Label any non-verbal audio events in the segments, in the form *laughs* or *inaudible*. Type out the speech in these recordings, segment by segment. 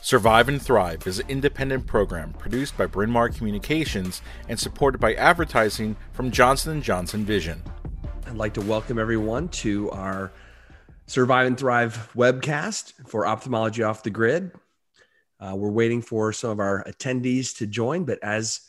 Survive and Thrive is an independent program produced by Bryn Mawr Communications and supported by advertising from Johnson & Johnson Vision. I'd like to welcome everyone to our Survive and Thrive webcast for Ophthalmology Off the Grid. Uh, we're waiting for some of our attendees to join, but as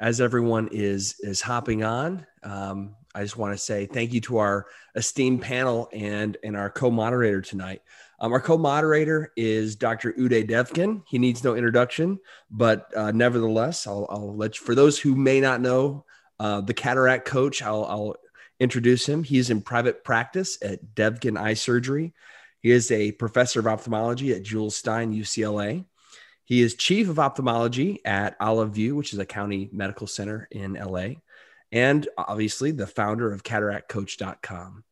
as everyone is is hopping on, um, I just want to say thank you to our esteemed panel and and our co-moderator tonight. Um, our co-moderator is Dr. Uday Devgan. He needs no introduction, but uh, nevertheless, I'll, I'll, let you, for those who may not know uh, the cataract coach, I'll, I'll, introduce him. He's in private practice at Devgan Eye Surgery. He is a professor of ophthalmology at Jules Stein UCLA. He is chief of ophthalmology at Olive View, which is a county medical center in LA, and obviously the founder of cataractcoach.com.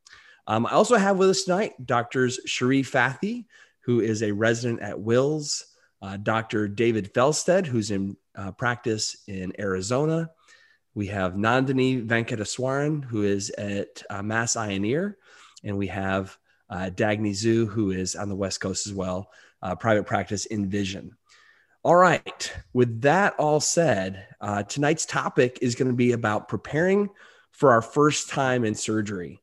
Um, I also have with us tonight Doctors Cherie Fathi, who is a resident at Wills, uh, Dr. David Felsted, who's in uh, practice in Arizona. We have Nandini Venkateswaran, who is at uh, Mass Ear. And we have uh, Dagny Zhu, who is on the West Coast as well, uh, private practice in vision. All right. With that all said, uh, tonight's topic is going to be about preparing for our first time in surgery.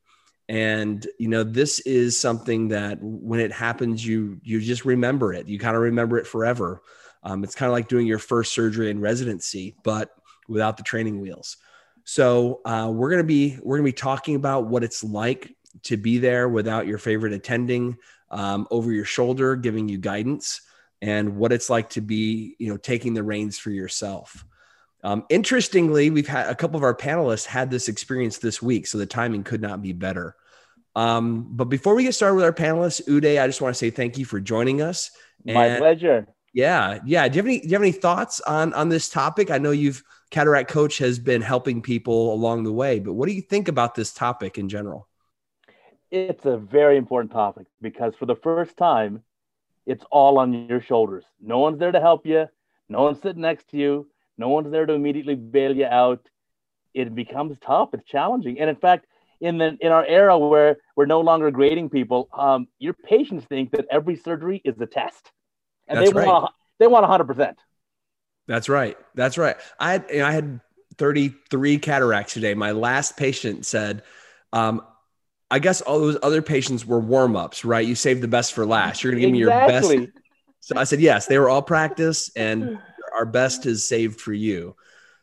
And you know this is something that when it happens you you just remember it. You kind of remember it forever. Um, it's kind of like doing your first surgery in residency but without the training wheels. So uh, we're to be we're to be talking about what it's like to be there without your favorite attending um, over your shoulder giving you guidance and what it's like to be you know taking the reins for yourself um, interestingly, we've had a couple of our panelists had this experience this week, so the timing could not be better. Um, but before we get started with our panelists, Uday, I just want to say thank you for joining us. And My pleasure. Yeah, yeah. Do you have any Do you have any thoughts on on this topic? I know you've cataract coach has been helping people along the way, but what do you think about this topic in general? It's a very important topic because for the first time, it's all on your shoulders. No one's there to help you. No one's sitting next to you. No one's there to immediately bail you out. It becomes tough. It's challenging. And in fact, in the in our era where we're no longer grading people, um, your patients think that every surgery is a test, and That's they right. want they want hundred percent. That's right. That's right. I had, I had 33 cataracts today. My last patient said, um, I guess all those other patients were warm ups, right? You saved the best for last. You're going to give exactly. me your best. So I said, yes, they were all practice and our best is saved for you.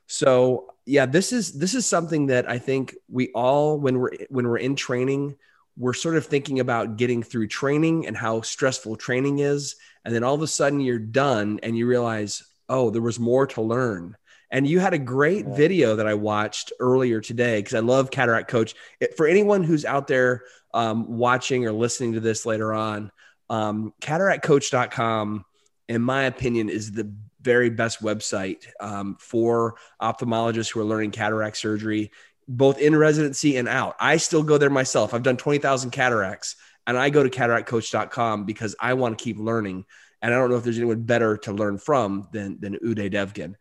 So yeah, this is this is something that I think we all when we're when we're in training, we're sort of thinking about getting through training and how stressful training is, and then all of a sudden you're done and you realize, oh, there was more to learn. And you had a great yeah. video that I watched earlier today because I love Cataract Coach. It, for anyone who's out there um, watching or listening to this later on, um, cataractcoach.com, in my opinion, is the very best website um, for ophthalmologists who are learning cataract surgery, both in residency and out. I still go there myself. I've done 20,000 cataracts and I go to cataractcoach.com because I want to keep learning. And I don't know if there's anyone better to learn from than, than Uday Devgan.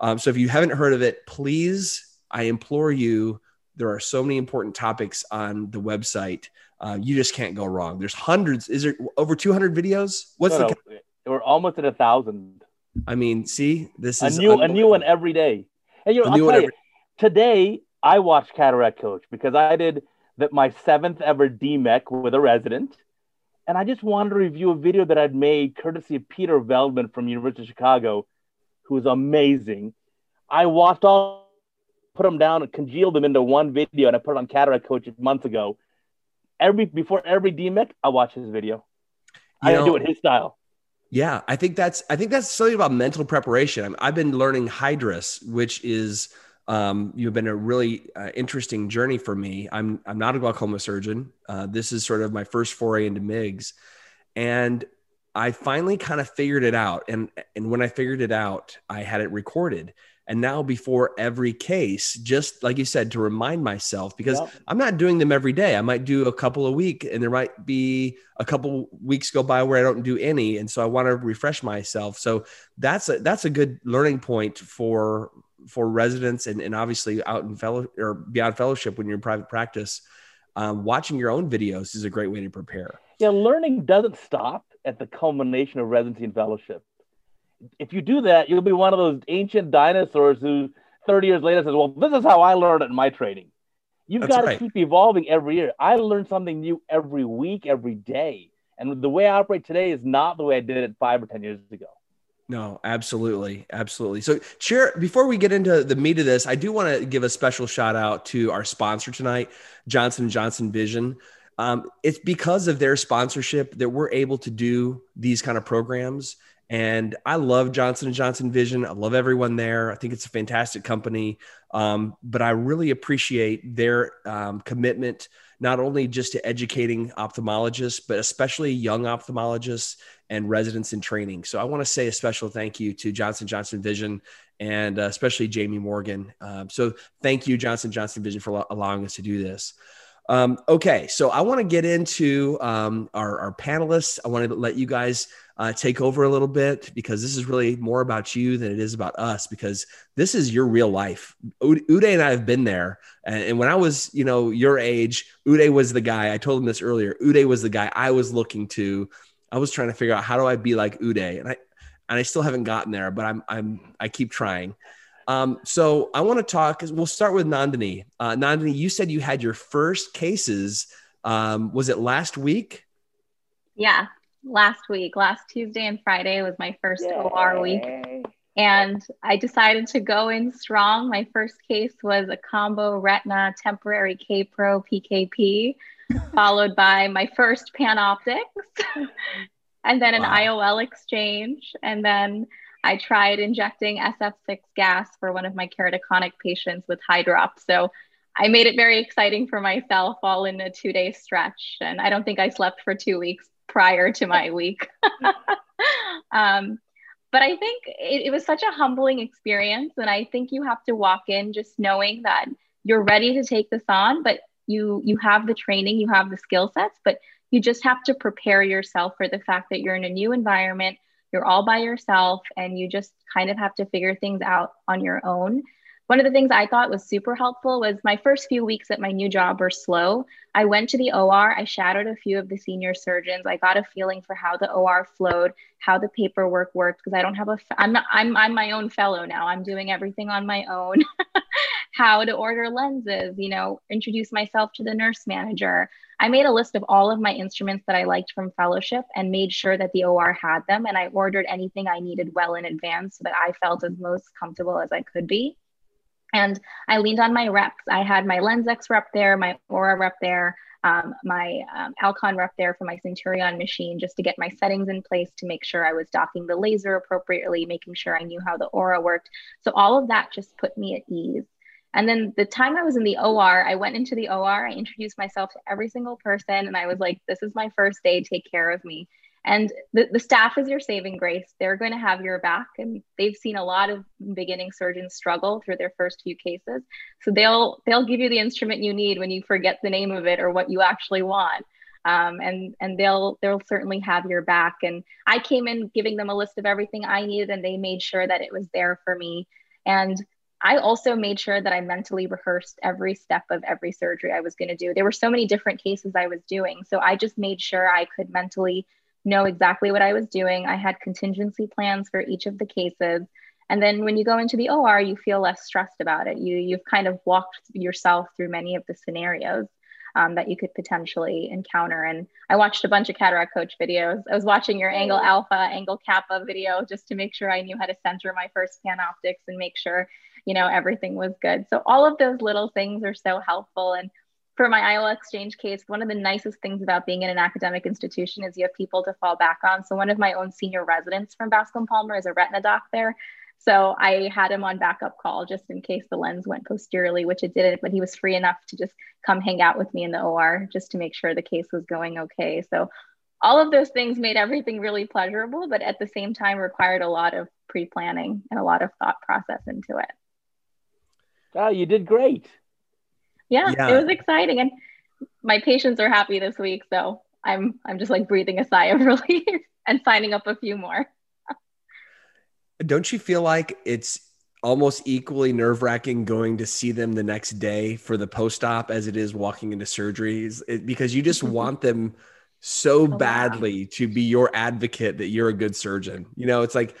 Um, so if you haven't heard of it, please, I implore you, there are so many important topics on the website. Uh, you just can't go wrong. There's hundreds. Is there over 200 videos? What's no, the? No. We're almost at a thousand. I mean, see, this is a new a new one every day. And you know, I'll tell you, today I watched Cataract Coach because I did that my seventh ever DMEC with a resident, and I just wanted to review a video that I'd made courtesy of Peter Veldman from University of Chicago, who is amazing. I watched all, put them down, and congealed them into one video, and I put it on Cataract Coach months ago. Every before every DMEC, I watch his video. You I know, do it his style. Yeah, I think that's I think that's something about mental preparation. I've been learning Hydrus, which is um, you've been a really uh, interesting journey for me. I'm I'm not a glaucoma surgeon. Uh, this is sort of my first foray into MIGS, and I finally kind of figured it out. And and when I figured it out, I had it recorded. And now before every case, just like you said, to remind myself because yep. I'm not doing them every day. I might do a couple a week, and there might be a couple weeks go by where I don't do any, and so I want to refresh myself. So that's a that's a good learning point for for residents and, and obviously out in fellow or beyond fellowship when you're in private practice. um, watching your own videos is a great way to prepare. Yeah, learning doesn't stop at the culmination of residency and fellowship. If you do that, you'll be one of those ancient dinosaurs who 30 years later says, Well, this is how I learned it in my training. You've got to right. keep evolving every year. I learn something new every week, every day. And the way I operate today is not the way I did it five or 10 years ago. No, absolutely. Absolutely. So, share before we get into the meat of this, I do want to give a special shout out to our sponsor tonight, Johnson Johnson Vision. Um, it's because of their sponsorship that we're able to do these kind of programs. And I love Johnson & Johnson Vision. I love everyone there. I think it's a fantastic company. Um, but I really appreciate their um, commitment, not only just to educating ophthalmologists, but especially young ophthalmologists and residents in training. So I want to say a special thank you to Johnson Johnson Vision and uh, especially Jamie Morgan. Um, so thank you, Johnson Johnson Vision, for allowing us to do this. Um, okay, so I want to get into um, our, our, panelists. I want to let you guys uh, take over a little bit because this is really more about you than it is about us because this is your real life. Uday and I have been there. And, and when I was, you know, your age, Uday was the guy. I told him this earlier. Uday was the guy I was looking to I was trying to figure out how do I be like Uday, and I and I still haven't gotten there, but I'm I'm I keep trying. Um, so I want to talk. We'll start with Nandini. Uh, Nandini, you said you had your first cases. Um, was it last week? Yeah, last week, last Tuesday and Friday was my first Yay. OR week. And I decided to go in strong. My first case was a combo retina temporary K Pro PKP *laughs* followed by my first PanOptix, *laughs* and then an wow. IOL exchange. And then I tried injecting SF6 gas for one of my keratoconic patients with hydrops. So I made it very exciting for myself all in a two day stretch. And I don't think I slept for two weeks prior to my week. *laughs* um, but I think it, it was such a humbling experience. And I think you have to walk in just knowing that you're ready to take this on, but you you have the training you have the skill sets but you just have to prepare yourself for the fact that you're in a new environment you're all by yourself and you just kind of have to figure things out on your own one of the things I thought was super helpful was my first few weeks at my new job were slow. I went to the OR, I shadowed a few of the senior surgeons. I got a feeling for how the OR flowed, how the paperwork worked because I don't have a I'm not I'm I'm my own fellow now. I'm doing everything on my own. *laughs* how to order lenses, you know, introduce myself to the nurse manager. I made a list of all of my instruments that I liked from fellowship and made sure that the OR had them and I ordered anything I needed well in advance so that I felt as most comfortable as I could be. And I leaned on my reps. I had my LenSx rep there, my ORA rep there, um, my um, Alcon rep there for my Centurion machine, just to get my settings in place to make sure I was docking the laser appropriately, making sure I knew how the ORA worked. So all of that just put me at ease. And then the time I was in the OR, I went into the OR, I introduced myself to every single person, and I was like, this is my first day, take care of me. And the, the staff is your saving grace. They're going to have your back. And they've seen a lot of beginning surgeons struggle through their first few cases. So they'll they'll give you the instrument you need when you forget the name of it or what you actually want. Um, and and they'll they'll certainly have your back. And I came in giving them a list of everything I needed, and they made sure that it was there for me. And I also made sure that I mentally rehearsed every step of every surgery I was going to do. There were so many different cases I was doing, so I just made sure I could mentally know exactly what I was doing. I had contingency plans for each of the cases. And then when you go into the OR, you feel less stressed about it. You, you've kind of walked yourself through many of the scenarios um, that you could potentially encounter. And I watched a bunch of cataract coach videos. I was watching your angle alpha, angle kappa video just to make sure I knew how to center my first PanOptix and make sure, you know, everything was good. So all of those little things are so helpful. And for my IOL exchange case, one of the nicest things about being in an academic institution is you have people to fall back on. So one of my own senior residents from Bascom Palmer is a retina doc there. So I had him on backup call just in case the lens went posteriorly, which it didn't, but he was free enough to just come hang out with me in the OR just to make sure the case was going okay. So all of those things made everything really pleasurable, but at the same time required a lot of pre-planning and a lot of thought process into it. Oh, you did great yeah, yeah, it was exciting. And my patients are happy this week. So I'm I'm just like breathing a sigh of *laughs* relief and signing up a few more. Don't you feel like it's almost equally nerve wracking going to see them the next day for the post op as it is walking into surgeries it, because you just *laughs* want them so oh, badly wow. to be your advocate that you're a good surgeon. You know, it's like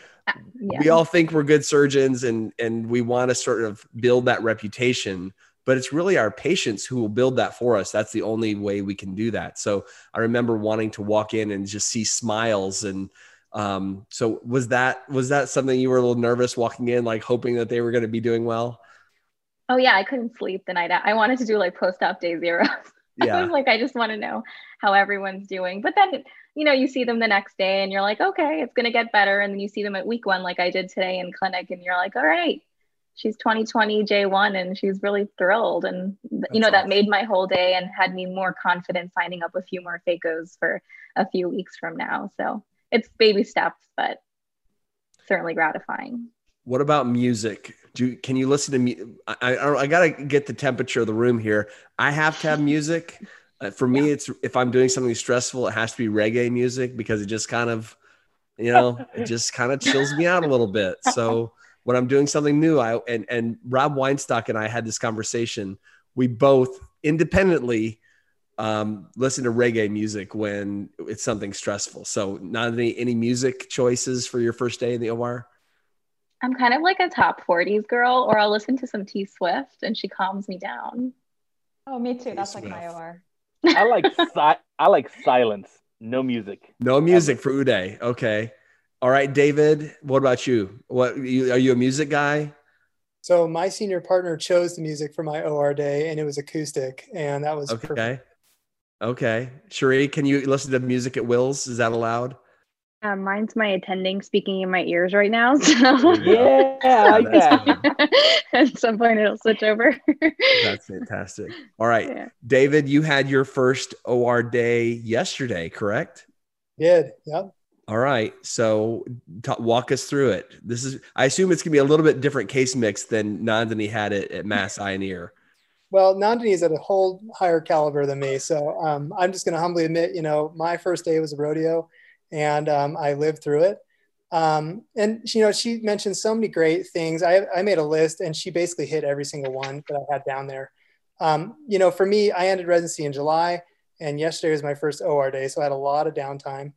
yeah. we all think we're good surgeons and and we want to sort of build that reputation, but it's really our patients who will build that for us. That's the only way we can do that. So I remember wanting to walk in and just see smiles and um, so was that was that something you were a little nervous walking in, like hoping that they were going to be doing well? Oh yeah, I couldn't sleep the night. I wanted to do like post op day zero. *laughs* Yeah. I was like, I just want to know how everyone's doing. But then, you know, you see them the next day and you're like, okay, it's gonna get better. And then you see them at week one, like I did today in clinic, and you're like, all right, she's 2020 J1 and she's really thrilled. And That's you know, awesome. that made my whole day and had me more confident signing up a few more phacos for a few weeks from now. So it's baby steps, but certainly gratifying. What about music? Do can you listen to me? I, I, I gotta get the temperature of the room here. I have to have music. *laughs* Uh, for me, yeah. it's if I'm doing something stressful, it has to be reggae music because it just kind of, you know, it *laughs* just kind of chills me out a little bit. So when I'm doing something new, I and and Rob Weinstock and I had this conversation. We both independently um, listen to reggae music when it's something stressful. So, not any any music choices for your first day in the OR. I'm kind of like a top 40s girl, or I'll listen to some T Swift and she calms me down. Oh, me too. That's like my OR. I like si- I like silence, no music. No music for Uday. Okay. All right, David. What about you? What you, are you a music guy? So my senior partner chose the music for my OR day, and it was acoustic, and that was okay. Perfect. Okay. Cherie, can you listen to music at Wills? Is that allowed? Uh, mine's my attending speaking in my ears right now. *laughs* So yeah, I like that. At some point, it'll switch over. That's fantastic. All right, yeah. David, you had your first OR day yesterday, correct? Did yep. All right, so t- walk us through it. This is, I assume, it's gonna be a little bit different case mix than Nandini had it at Mass Eye and Ear. Well, Nandini is at a whole higher caliber than me, so um, I'm just going to humbly admit, you know, my first day was a rodeo, and um, I lived through it. Um, and you know, she mentioned so many great things. I, I made a list, and she basically hit every single one that I had down there. Um, you know, for me, I ended residency in July, and yesterday was my first OR day, so I had a lot of downtime.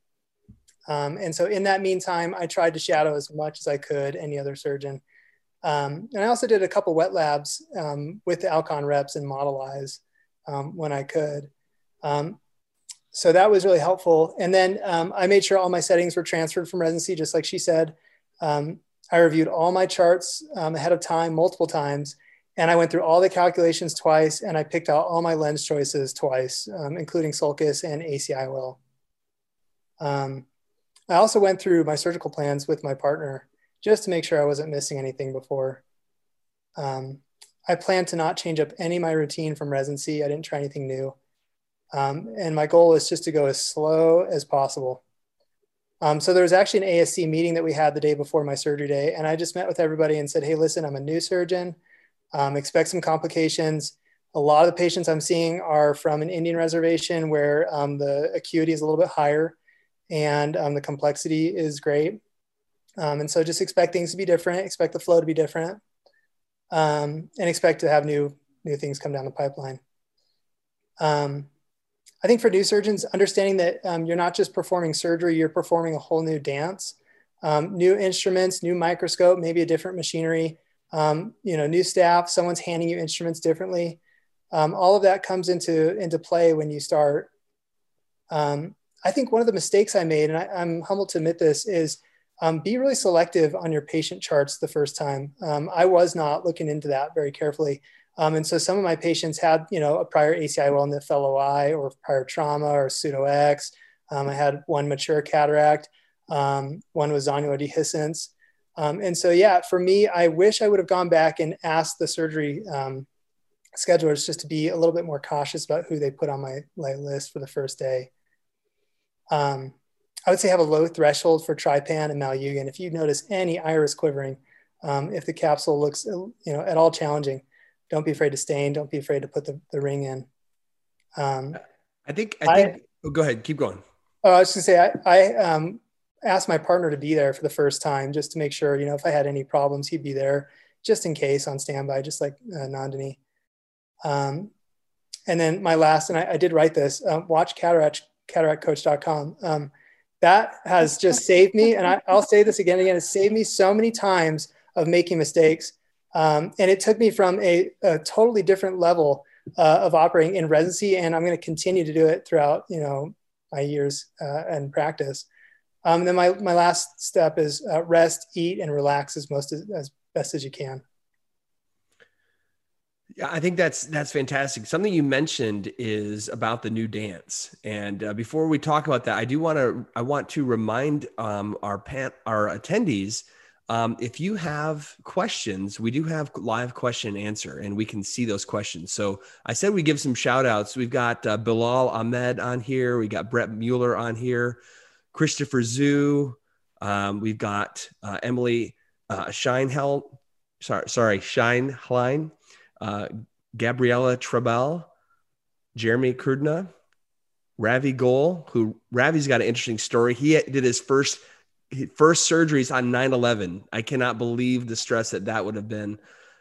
Um, and so, in that meantime, I tried to shadow as much as I could any other surgeon. Um, and I also did a couple wet labs um, with the Alcon reps and Model Eyes um, when I could. Um, so that was really helpful. And then um, I made sure all my settings were transferred from residency, just like she said. Um, I reviewed all my charts ahead of time, multiple times, and I went through all the calculations twice, and I picked out all my lens choices twice, including sulcus and ACI. ACIOL. I also went through my surgical plans with my partner just to make sure I wasn't missing anything before. Um, I plan to not change up any of my routine from residency. I didn't try anything new. Um, and my goal is just to go as slow as possible. Um, so there was actually an ASC meeting that we had the day before my surgery day. And I just met with everybody and said, hey, listen, I'm a new surgeon. Um, expect some complications. A lot of the patients I'm seeing are from an Indian reservation where um, the acuity is a little bit higher and um, the complexity is great. Um, and so just expect things to be different, expect the flow to be different, and expect to have new, new things come down the pipeline. Um, I think for new surgeons, understanding that um, you're not just performing surgery, you're performing a whole new dance, um, new instruments, new microscope, maybe a different machinery, um, you know, new staff, someone's handing you instruments differently. all of that comes into, into play when you start. I think one of the mistakes I made, and I, I'm humbled to admit this, is um, be really selective on your patient charts the first time. Um, I was not looking into that very carefully. Um, and so some of my patients had, you know, a prior ACIOL in the fellow eye or prior trauma or pseudo X. Um, I had one mature cataract. Um, one was zonular dehiscence. Um, and so, yeah, for me, I wish I would have gone back and asked the surgery schedulers just to be a little bit more cautious about who they put on my, list for the first day. Um, I would say have a low threshold for trypan and Malyugin. If you notice any iris quivering, um, if the capsule looks you know at all challenging, don't be afraid to stain. Don't be afraid to put the, the ring in. Um, I think I think. I, oh, go ahead. Keep going. Oh, I was going to say I, I um, asked my partner to be there for the first time just to make sure you know if I had any problems he'd be there just in case on standby, just like uh, Nandini. Um, and then my last, and I, I did write this, uh, watch cataract, cataractcoach.com. Um, that has just saved me. And I, will say this again and again, it saved me so many times of making mistakes. Um, and it took me from a, a totally different level uh, of operating in residency. And I'm going to continue to do it throughout, you know, my years uh, and practice. Um, then my, my last step is uh, rest, eat, and relax as most as, as best as you can. Yeah, I think that's that's fantastic. Something you mentioned is about the new dance, and uh, before we talk about that, I do want to I want to remind um, our pan, our attendees um, if you have questions, we do have live question and answer, and we can see those questions. So I said we give some shout outs. We've got uh, Bilal Ahmed on here. We got Brett Mueller on here, Christopher Zhu. Um, we've got uh, Emily uh, Scheinhel. Sorry, sorry, Scheinhlein uh, Gabriella Trebell, Jeremy Kurdna, Ravi Goel, who Ravi's got an interesting story. He did his first first surgeries on 9-11. I cannot believe the stress that that would have been.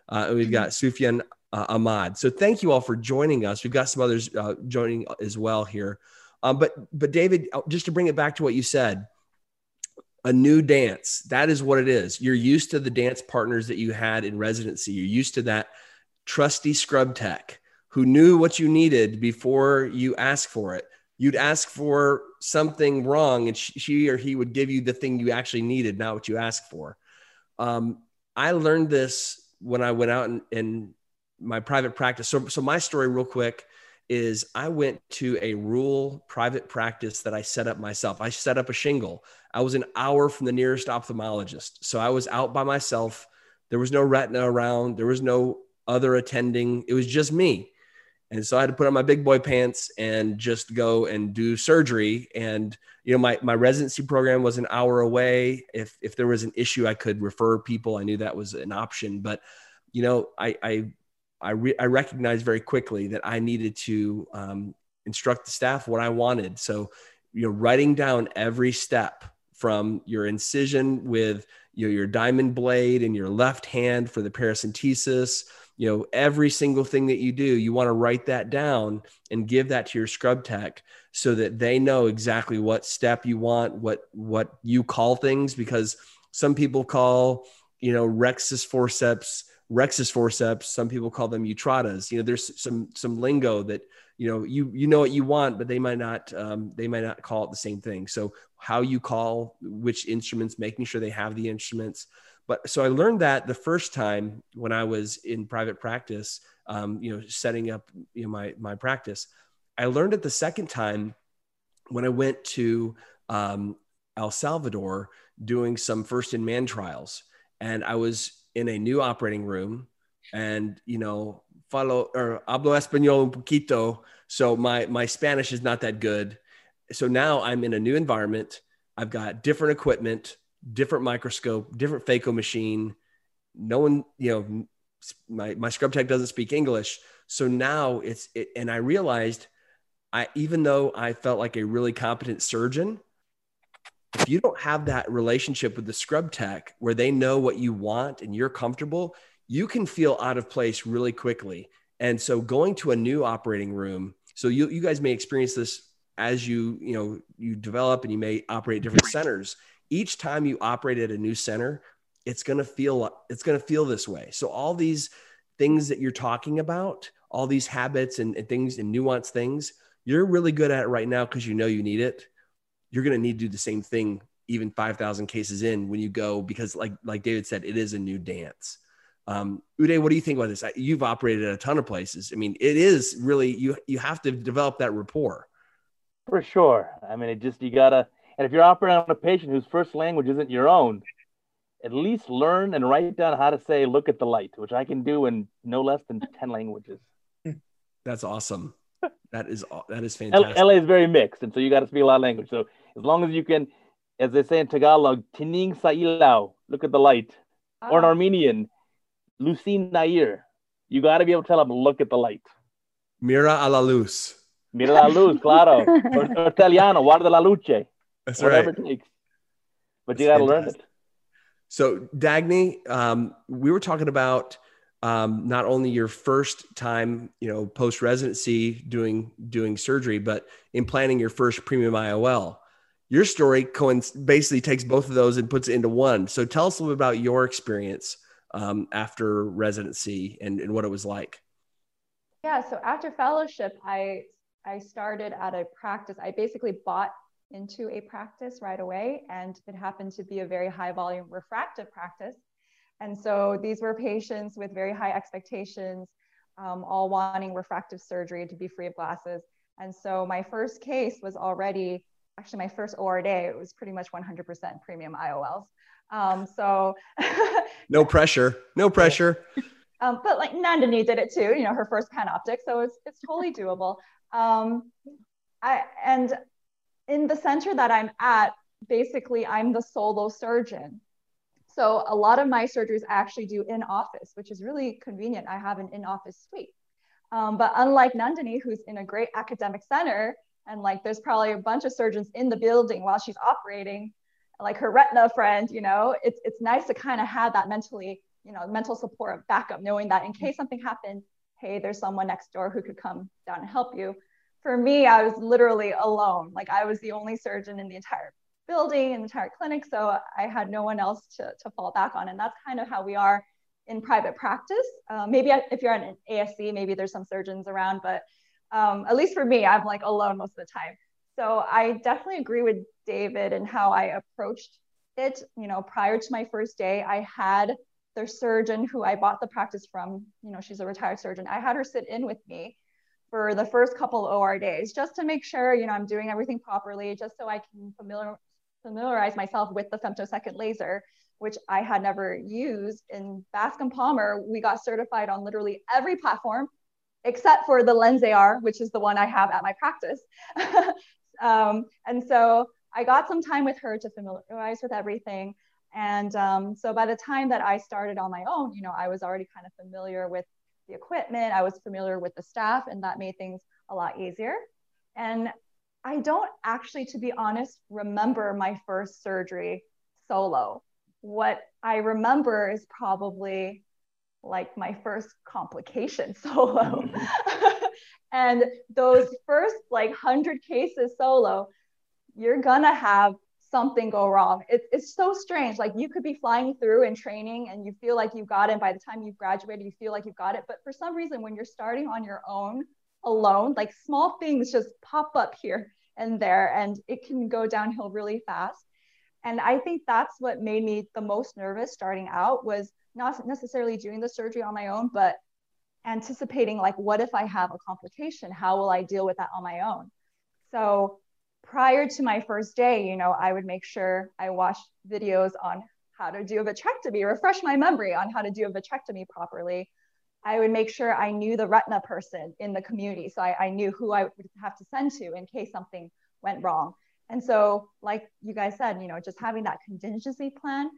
Uh, we've got Sufyan uh, Ahmad. So thank you all for joining us. We've got some others uh, joining as well here. Um, but but David, uh, just to bring it back to what you said, a new dance. That is what it is. You're used to the dance partners that you had in residency. You're used to that trusty scrub tech who knew what you needed before you asked for it. You'd ask for something wrong, and she or he would give you the thing you actually needed, not what you asked for. Um, I learned this when I went out in, in my private practice. So, so my story, real quick, is I went to a rural private practice that I set up myself. I set up a shingle. I was an hour from the nearest ophthalmologist. So I was out by myself. There was no retina around. There was no other attending. It was just me. And so I had to put on my big boy pants and just go and do surgery. And, you know, my, my residency program was an hour away. If, if there was an issue, I could refer people. I knew that was an option, but, you know, I, I, I, re- I recognized very quickly that I needed to um, instruct the staff what I wanted. So, you know, writing down every step from your incision with you know, your diamond blade in your left hand for the paracentesis, you know every single thing that you do you want to write that down and give that to your scrub tech so that they know exactly what step you want what what you call things because some people call you know rhexis forceps rhexis forceps some people call them utratas. You know there's some some lingo that you know you you know what you want but they might not um, they might not call it the same thing. So how you call which instruments making sure they have the instruments but so I learned that the first time when I was in private practice, um, you know, setting up you know my my practice. I learned it the second time when I went to um, El Salvador doing some first in man trials, and I was in a new operating room, and you know, follow or hablo español un poquito, so my my Spanish is not that good. So now I'm in a new environment. I've got different equipment different microscope, different phaco machine. No one, you know, my, my scrub tech doesn't speak English. So now it's, it, and I realized I, even though I felt like a really competent surgeon, if you don't have that relationship with the scrub tech where they know what you want and you're comfortable, you can feel out of place really quickly. And so going to a new operating room, so you, you guys may experience this as you, you know, you develop and you may operate different centers each time you operate at a new center, it's going to feel it's going to feel this way. So all these things that you're talking about, all these habits and, and things and nuanced things, you're really good at it right now because you know you need it. You're going to need to do the same thing even 5,000 cases in when you go because like like David said, it is a new dance. Um, Uday, what do you think about this? You've operated at a ton of places. I mean, it is really you you have to develop that rapport. For sure. I mean, it just you gotta and if you're operating on a patient whose first language isn't your own, at least learn and write down how to say "look at the light," which I can do in no less than ten languages. That's awesome. That is that is fantastic. LA is very mixed, and so you got to speak a lot of language. So as long as you can, as they say in Tagalog, "tining sa ilaw," look at the light, oh. or in ah. Armenian, "lusin nair," you got to be able to tell them, "look at the light." Mira a la luz. Mira la luz, claro. *laughs* or, or Italiano, guarda la luce. That's whatever right. it takes. But That's you got to learn it. So, Dagny, um, we were talking about um, not only your first time, you know, post residency doing doing surgery, but implanting your first premium IOL. Your story basically takes both of those and puts it into one. So, tell us a little bit about your experience um, after residency and, and what it was like. Yeah, so after fellowship, I I started at a practice. I basically bought into a practice right away, and it happened to be a very high volume refractive practice. And so these were patients with very high expectations, um, all wanting refractive surgery to be free of glasses. And so my first case was already actually my first OR day. It was pretty much 100% premium IOLs. Um, so *laughs* no pressure, no pressure. *laughs* Um, but like Nandini did it too, you know, her first PanOptix. So it's, it's totally doable. Um, I, and in the center that I'm at, basically I'm the solo surgeon. So a lot of my surgeries I actually do in office, which is really convenient. I have an in-office suite. Um, but unlike Nandini, who's in a great academic center, and like there's probably a bunch of surgeons in the building while she's operating, like her retina friend, you know, it's it's nice to kind of have that mentally, you know, mental support backup, knowing that in case something happened, hey, there's someone next door who could come down and help you for me, I was literally alone. Like I was the only surgeon in the entire building, in the entire clinic. So I had no one else to, to fall back on. And that's kind of how we are in private practice. Uh, maybe if you're an ASC, maybe there's some surgeons around, but um, at least for me, I'm like alone most of the time. So I definitely agree with David and how I approached it. You know, prior to my first day, I had the surgeon who I bought the practice from, you know, she's a retired surgeon. I had her sit in with me for the first couple of OR days, just to make sure, you know, I'm doing everything properly, just so I can familiar, familiarize myself with the femtosecond laser, which I had never used. In Bascom Palmer, we got certified on literally every platform except for the LENSAR, which is the one I have at my practice. *laughs* um, and so I got some time with her to familiarize with everything. And um, so by the time that I started on my own, you know, I was already kind of familiar with the equipment, I was familiar with the staff, and that made things a lot easier. And I don't actually, to be honest, remember my first surgery solo. What I remember is probably like my first complication *laughs* solo. *laughs* and those first like 100 cases solo, you're gonna have something go wrong. It's, it's so strange. Like you could be flying through in training and you feel like you've got it. By the time you've graduated, you feel like you've got it. But for some reason, when you're starting on your own alone, like small things just pop up here and there and it can go downhill really fast. And I think that's what made me the most nervous starting out was not necessarily doing the surgery on my own, but anticipating like, what if I have a complication? How will I deal with that on my own? So prior to my first day, you know, I would make sure I watched videos on how to do a vitrectomy, refresh my memory on how to do a vitrectomy properly. I would make sure I knew the retina person in the community. So I, I knew who I would have to send to in case something went wrong. And so, like you guys said, you know, just having that contingency plan.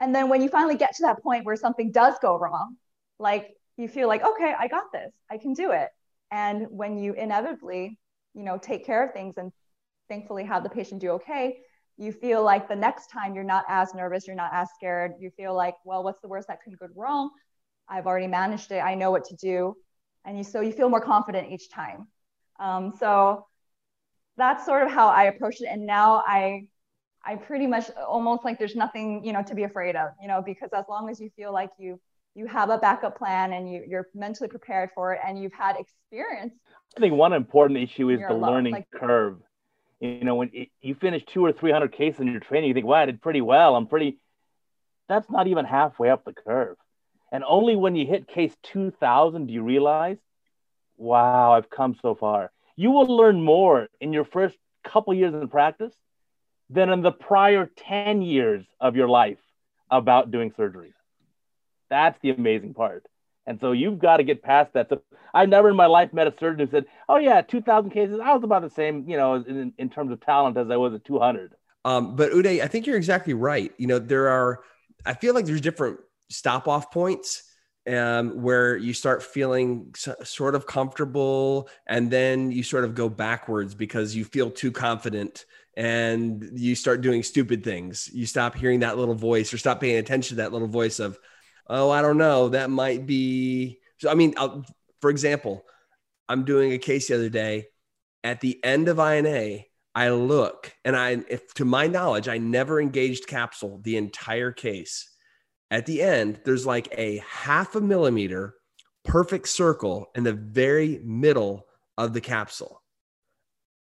And then when you finally get to that point where something does go wrong, like you feel like, okay, I got this, I can do it. And when you inevitably, you know, take care of things and thankfully have the patient do okay, you feel like the next time you're not as nervous, you're not as scared. You feel like, well, what's the worst that could go wrong? I've already managed it. I know what to do. And you, so you feel more confident each time. Um, so that's sort of how I approached it. And now I, I pretty much almost like there's nothing, you know, to be afraid of, you know, because as long as you feel like you, you have a backup plan and you, you're mentally prepared for it and you've had experience. I think one important issue is the learning like, curve you know, when it, you finish two or 300 cases in your training, you think, wow, I did pretty well. I'm pretty, that's not even halfway up the curve. And only when you hit case 2000 do you realize, wow, I've come so far. You will learn more in your first couple years in practice than in the prior 10 years of your life about doing surgery. That's the amazing part. And so you've got to get past that. So I've never in my life met a surgeon who said, "Oh yeah, 2,000 cases. I was about the same, you know, in, in terms of talent as I was at 200." Um, but Uday, I think you're exactly right. You know, there are. I feel like there's different stop off points um, where you start feeling sort of comfortable and then you sort of go backwards because you feel too confident and you start doing stupid things. You stop hearing that little voice or stop paying attention to that little voice of, oh, I don't know, that might be. So, I mean, I'll, for example, I'm doing a case the other day. At the end of I&A, I look and I, if to my knowledge, I never engaged capsule the entire case. At the end, there's like a half a millimeter perfect circle in the very middle of the capsule.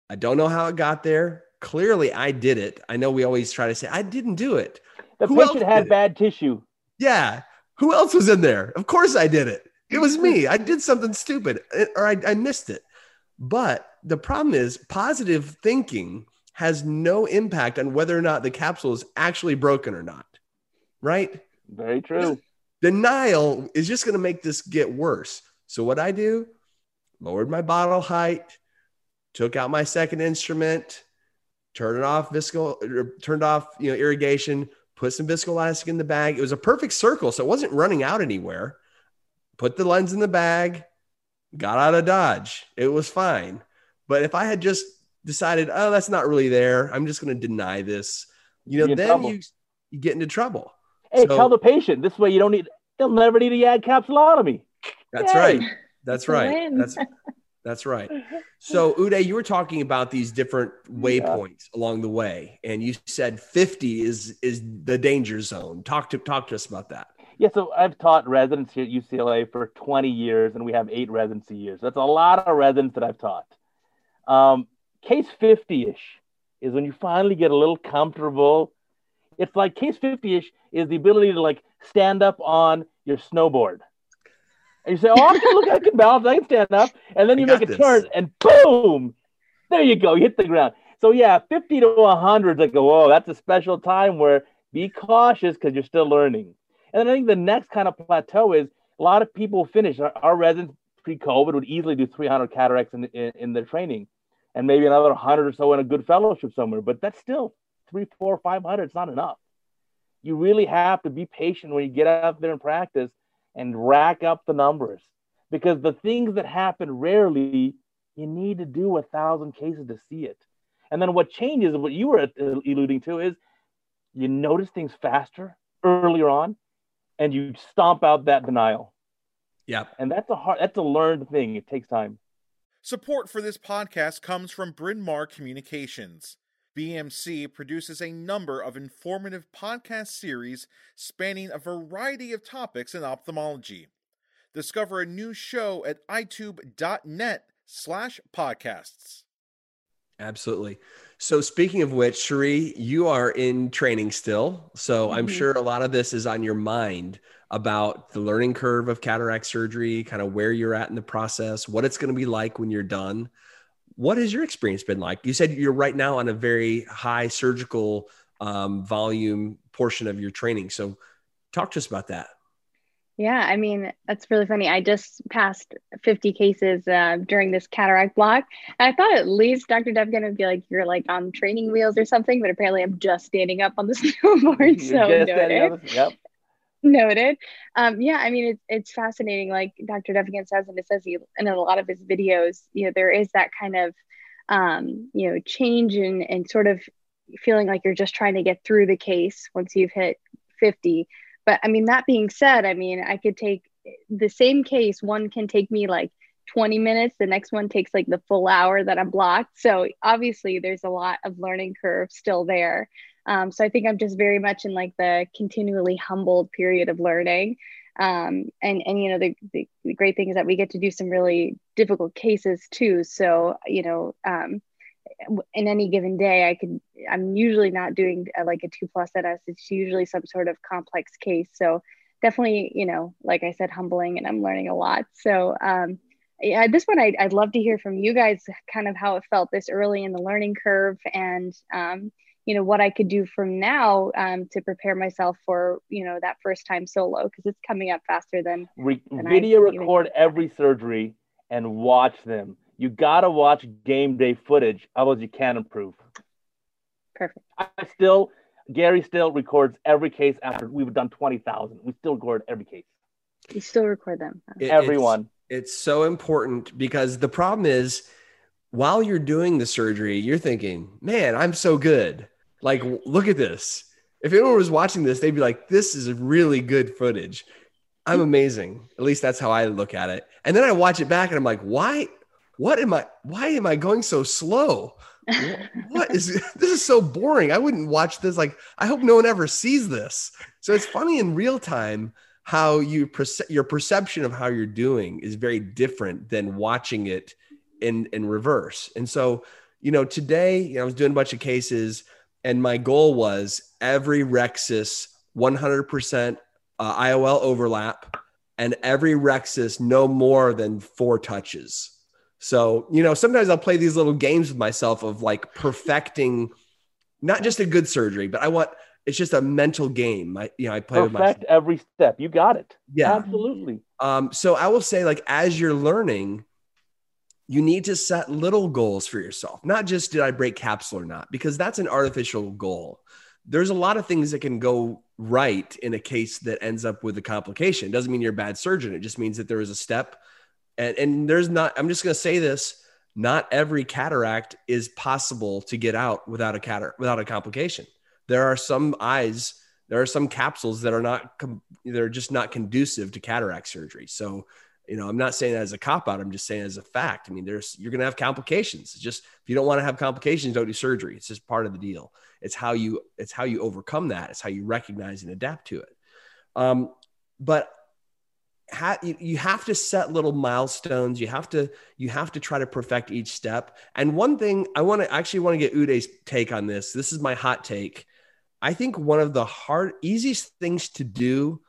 I don't know how it got there. Clearly, I did it. I know we always try to say, I didn't do it. The Who patient had bad tissue. Yeah. Who else was in there? Of course I did it. It was me. *laughs* I did something stupid eh, or I, I missed it. But the problem is, positive thinking has no impact on whether or not the capsule is actually broken or not. Right? Very true. Denial is just going to make this get worse. So, what I do, lowered my bottle height, took out my second instrument, turned off visco, er, turned off you know irrigation, put some viscoelastic in the bag. It was a perfect circle, so it wasn't running out anywhere. Put the lens in the bag, got out of Dodge. It was fine. But if I had just decided, oh, that's not really there, I'm just going to deny this, you know, then you, you get into trouble. Hey, so, tell the patient this way you don't need, they'll never need a YAG capsulotomy. That's Yay. right. That's right. That's *laughs* that's right. *laughs* So Uday, you were talking about these different waypoints yeah. along the way, and you said 50 is is the danger zone. Talk to talk to us about that. Yeah, so I've taught residents here at UCLA for 20 years, and we have eight residency years. That's a lot of residents that I've taught. Um, case 50 ish is when you finally get a little comfortable. It's like case 50 ish is the ability to like stand up on your snowboard. And you say, Oh, I can look, I can balance, I can stand up. And then you make a this. turn and boom, there you go, you hit the ground. So, yeah, 50 to 100 like, whoa, that's a special time where be cautious because you're still learning. And then I think the next kind of plateau is a lot of people finish. Our, our residents pre-COVID would easily do 300 cataracts in, in, in their training, and maybe another 100 or so in a good fellowship somewhere. But that's still three, four, 500. It's not enough. You really have to be patient when you get out there and practice and rack up the numbers because the things that happen rarely, you need to do a thousand cases to see it. And then what changes, what you were alluding to, is you notice things faster earlier on and you stomp out that denial. Yeah. And that's a hard that's a learned thing. It takes time. Support for this podcast comes from Bryn Mawr Communications. BMC produces a number of informative podcast series spanning a variety of topics in ophthalmology. Discover a new show at eyetube.net slash podcasts. Absolutely. So speaking of which, Cherie, you are in training still. So mm-hmm. I'm sure a lot of this is on your mind about the learning curve of cataract surgery, kind of where you're at in the process, what it's going to be like when you're done. What has your experience been like? You said you're right now on a very high surgical um, volume portion of your training. So talk to us about that. Yeah, I mean, that's really funny. I just passed 50 cases uh, during this cataract block. And I thought at least Dr. Devgan would be like, you're like on training wheels or something, but apparently I'm just standing up on the *laughs* snowboard. *laughs* so noted. Yep. Noted. Um, yeah, I mean, it's, it's fascinating. Like Dr. Devgan says, and it says he, in a lot of his videos, you know, there is that kind of, um, you know, change and in sort of feeling like you're just trying to get through the case once you've hit 50 but I mean, that being said, I mean, I could take the same case, one can take me like 20 minutes, the next one takes like the full hour that I'm blocked. So obviously, there's a lot of learning curve still there. Um, so I think I'm just very much in like the continually humbled period of learning. Um, and and you know the, the, great thing is that we get to do some really difficult cases too. So you know um, in any given day i could i'm usually not doing a, like a two plus NS. it's usually some sort of complex case so definitely you know like i said humbling and i'm learning a lot so um yeah, this one I'd, I'd love to hear from you guys kind of how it felt this early in the learning curve and um, you know what i could do from now um, to prepare myself for you know that first time solo because it's coming up faster than, Re- than video record every surgery and watch them you gotta watch game day footage, otherwise you can't improve. Perfect. I still, Gary still records every case after we've done twenty thousand. We still record every case. You still record them. It, Everyone. It's, it's so important because the problem is while you're doing the surgery, you're thinking, man, I'm so good. Like, look at this. If anyone was watching this, they'd be like, this is really good footage. I'm amazing. At least that's how I look at it. And then I watch it back and I'm like, why? What am I? Why am I going so slow? what is *laughs* this is so boring. I wouldn't watch this. Like, I hope no one ever sees this. So it's funny in real time how you perce- your perception of how you're doing is very different than watching it in in reverse. And so, you know, today you know, I was doing a bunch of cases, and my goal was every rhexis 100% uh, IOL overlap, and every rhexis no more than four touches. So, you know, sometimes I'll play these little games with myself of like perfecting not just a good surgery, but I want it's just a mental game. I you know, I play Perfect with myself. every step. You got it. Yeah. Absolutely. Um, so I will say, like, as you're learning, you need to set little goals for yourself. Not just did I break capsule or not, because that's an artificial goal. There's a lot of things that can go right in a case that ends up with a complication. It doesn't mean you're a bad surgeon. It just means that there was a step and, and there's not, I'm just going to say this, not every cataract is possible to get out without a cataract, without a complication. There are some eyes, there are some capsules that are not, com- they're just not conducive to cataract surgery. So, you know, I'm not saying that as a cop out. I'm just saying as a fact. I mean, there's, you're going to have complications. It's just, if you don't want to have complications, don't do surgery. It's just part of the deal. It's how you, it's how you overcome that. It's how you recognize and adapt to it. Um, but ha- you have to set little milestones you have to you have to try to perfect each step and one thing i want to actually want to get uday's take on this this is my hot take i think one of the hard easiest things to do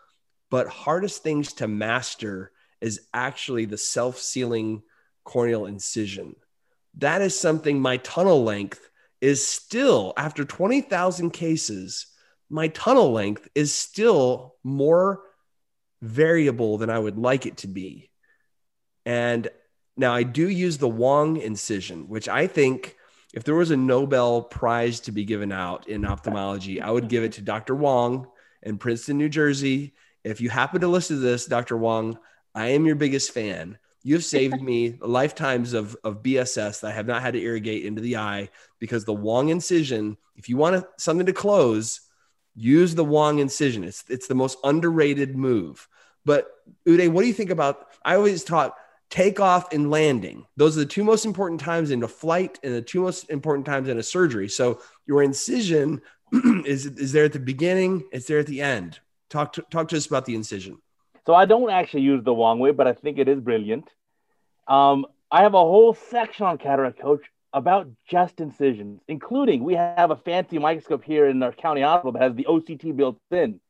but hardest things to master is actually the self-sealing corneal incision that is something my tunnel length is still after 20,000 cases my tunnel length is still more variable than I would like it to be. And now I do use the Wong incision, which I think if there was a Nobel Prize to be given out in ophthalmology, I would give it to Dr. Wong in Princeton, New Jersey. If you happen to listen to this, Dr. Wong, I am your biggest fan. You've saved me *laughs* lifetimes of, of BSS that I have not had to irrigate into the eye because the Wong incision, if you want something to close, Use the Wong incision. It's it's the most underrated move. But Uday, what do you think about? I always taught takeoff and landing. Those are the two most important times in a flight and the two most important times in a surgery. So your incision *clears throat* is is there at the beginning, it's there at the end. Talk to, talk to us about the incision. So I don't actually use the Wong way, but I think it is brilliant. Um, I have a whole section on cataract coach about just incisions, including we have a fancy microscope here in our county hospital that has the OCT built in.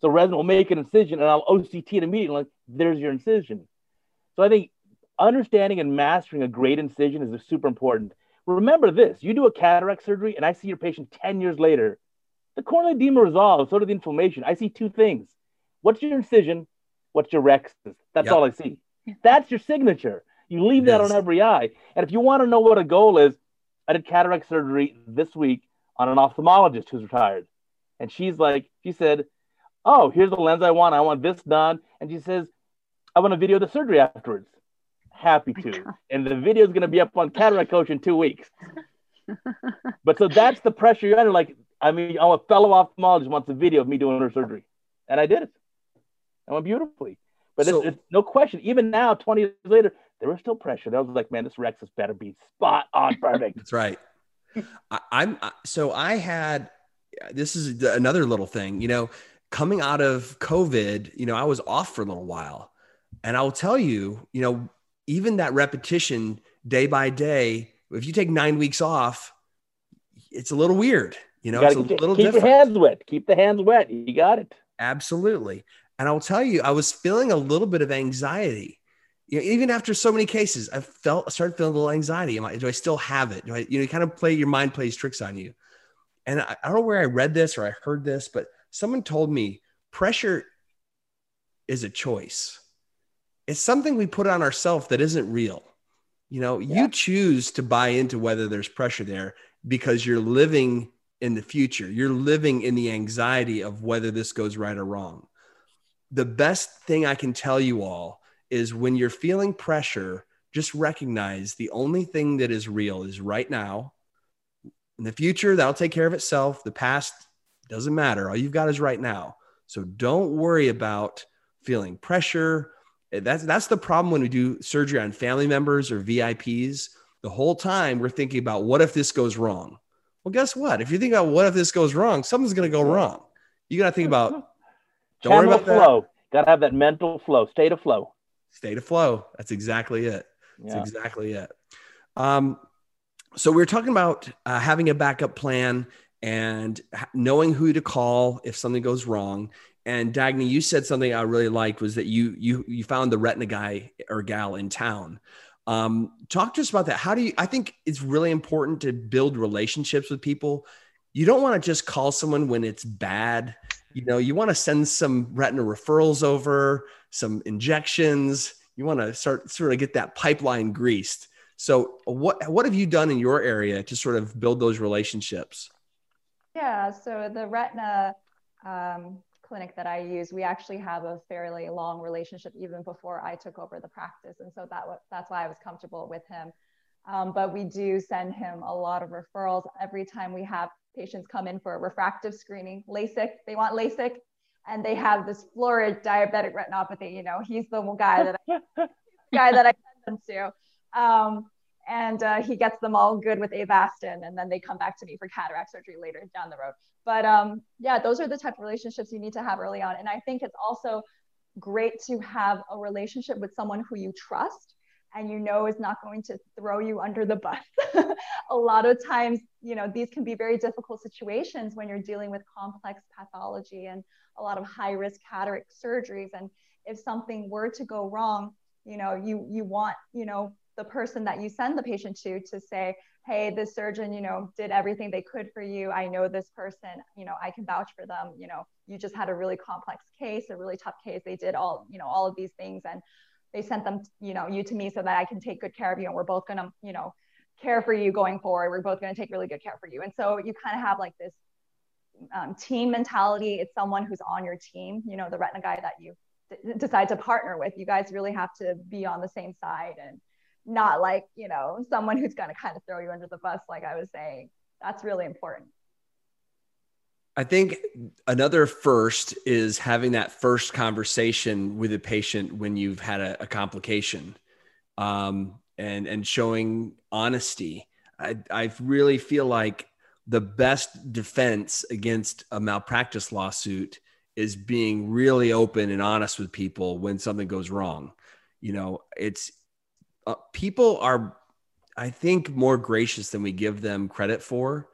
So resident will make an incision and I'll OCT it immediately, like there's your incision. So I think understanding and mastering a great incision is super important. Remember this you do a cataract surgery and I see your patient 10 years later. The corneal edema resolves, so did the inflammation. I see two things. What's your incision? What's your rhexis? That's yep. all I see. That's your signature. You leave that on every eye. And if you want to know what a goal is, I did cataract surgery this week on an ophthalmologist who's retired. And she's like, she said, Oh, here's the lens I want. I want this done. And she says, I want to video the surgery afterwards. Happy oh to. And the video is going to be up on Cataract Coach in two weeks. but so that's the pressure you're under. Like, I mean, I'm a fellow ophthalmologist wants a video of me doing her surgery. And I did it. I went beautifully. But so, it's, it's, no question. Even now, 20 years later, there was still pressure. That was like, man, this rhexis better be spot on perfect. *laughs* That's right. I, I'm so I had this is another little thing, you know, coming out of COVID, you know, I was off for a little while. And I'll tell you, you know, even that repetition day by day, if you take nine weeks off, it's a little weird. You know, you it's a little keep different. your hands wet. Keep the hands wet. You got it. Absolutely. And I'll tell you, I was feeling a little bit of anxiety you know, even after so many cases, I felt I started feeling a little anxiety. Am I, do I still have it? Do I, you know, you kind of play your mind plays tricks on you. And I, I don't know where I read this or I heard this, but someone told me pressure is a choice. It's something we put on ourselves that isn't real. You know, yeah. you choose to buy into whether there's pressure there because you're living in the future. You're living in the anxiety of whether this goes right or wrong. The best thing I can tell you all is when you're feeling pressure, just recognize the only thing that is real is right now. In the future, that'll take care of itself. The past doesn't matter. All you've got is right now. So don't worry about feeling pressure. Eh, that's that's the problem when we do surgery on family members or VIPs. The whole time we're thinking about what if this goes wrong. Well, guess what? If you think about what if this goes wrong, something's going to go wrong. You got to think about. Don't worry about flow. Got to have that mental flow, state of flow. State of flow. That's exactly it. That's yeah. exactly it. Um, so we are talking about uh, having a backup plan and knowing who to call if something goes wrong. And Dagny, you said something I really liked was that you you you found the retina guy or gal in town. Um, talk to us about that. How do you? I think it's really important to build relationships with people. You don't want to just call someone when it's bad. You know, you want to send some retina referrals over, some injections. You want to start sort of get that pipeline greased. So, what what have you done in your area to sort of build those relationships? Yeah, so the retina um, clinic that I use, we actually have a fairly long relationship even before I took over the practice, and so that that's why I was comfortable with him. Um, but we do send him a lot of referrals every time we have patients come in for a refractive screening, LASIK. They want LASIK, and they have this florid diabetic retinopathy. You know, he's the guy that I, *laughs* guy that I send them to. Um, and uh, he gets them all good with Avastin, and then they come back to me for cataract surgery later down the road. But um, yeah, those are the type of relationships you need to have early on. And I think it's also great to have a relationship with someone who you trust and you know is not going to throw you under the bus. *laughs* a lot of times, you know, these can be very difficult situations when you're dealing with complex pathology and a lot of high risk cataract surgeries. And if something were to go wrong, you know, you you want, you know, the person that you send the patient to to say, hey, this surgeon, you know, did everything they could for you. I know this person, you know, I can vouch for them. You know, you just had a really complex case, a really tough case. They did all, you know, all of these things and they sent them, you know, you to me so that I can take good care of you. And we're both going to, you know, care for you going forward. We're both going to take really good care for you. And so you kind of have like this um, team mentality. It's someone who's on your team, you know, the retina guy that you d- decide to partner with. You guys really have to be on the same side and not like, you know, someone who's going to kind of throw you under the bus, like I was saying. That's really important. I think another first is having that first conversation with a patient when you've had a, a complication um, and, and showing honesty. I, I really feel like the best defense against a malpractice lawsuit is being really open and honest with people when something goes wrong. You know, it's uh, people are, I think, more gracious than we give them credit for.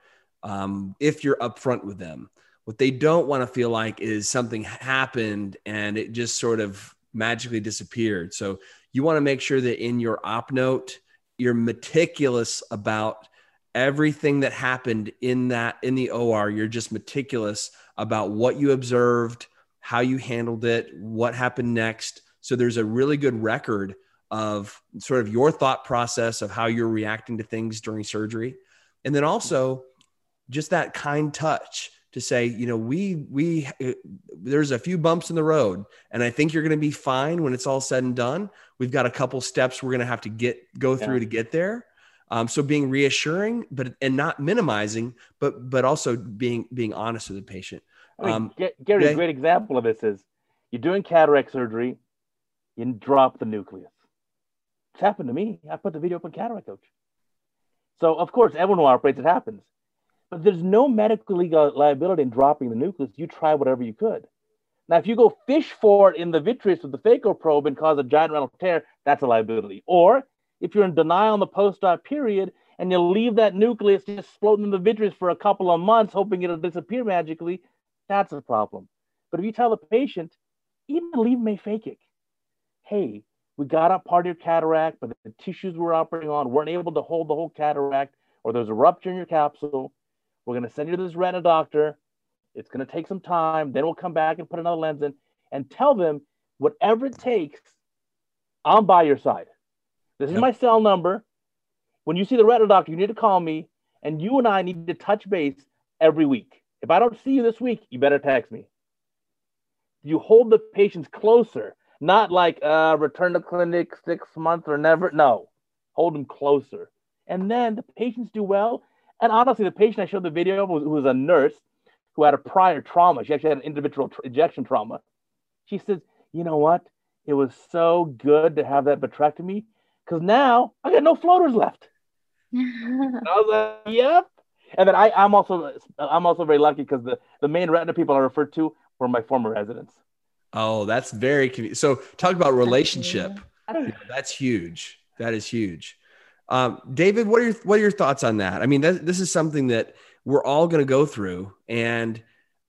Um, if you're upfront with them, what they don't want to feel like is something happened and it just sort of magically disappeared. So you want to make sure that in your op note, you're meticulous about everything that happened in that in the OR. You're just meticulous about what you observed, how you handled it, what happened next. So there's a really good record of sort of your thought process of how you're reacting to things during surgery. And then also just that kind touch to say, you know, we, we, there's a few bumps in the road and I think you're going to be fine when it's all said and done. We've got a couple steps we're going to have to get, go through yeah. to get there. Um, so being reassuring, but, and not minimizing, but, but also being, being honest with the patient. I mean, um, Gary, a great example of this is you're doing cataract surgery, you drop the nucleus. It's happened to me. I put the video up on Cataract Coach. So, of course, everyone who operates, it happens. But there's no medical legal liability in dropping the nucleus. You try whatever you could. Now, if you go fish for it in the vitreous with the phaco probe and cause a giant retinal tear, that's a liability. Or if you're in denial in the post-op period and you leave that nucleus just floating in the vitreous for a couple of months, hoping it'll disappear magically, that's a problem. But if you tell the patient, even leave them aphakic, hey, we got up part of your cataract, but the tissues we're operating on weren't able to hold the whole cataract, or there's a rupture in your capsule. We're going to send you to this retina doctor. It's going to take some time. Then we'll come back and put another lens in and tell them whatever it takes, I'm by your side. This is my cell number. When you see the retina doctor, you need to call me, and you and I need to touch base every week. If I don't see you this week, you better text me. you hold the patients closer, not like uh, return to clinic six months or never. No, hold them closer. And then the patients do well. And honestly, the patient I showed the video of was, who was a nurse who had a prior trauma. She actually had an individual tr- injection trauma. She says, you know what? It was so good to have that vitrectomy because now I got no floaters left. I was like, yep. And then I, I'm also I'm also very lucky because the, the main retina people I referred to were my former residents. Oh, that's very convenient. So talk about relationship. that's huge. That is huge. Um, David, what are your what are your thoughts on that? I mean, that, this is something that we're all going to go through, and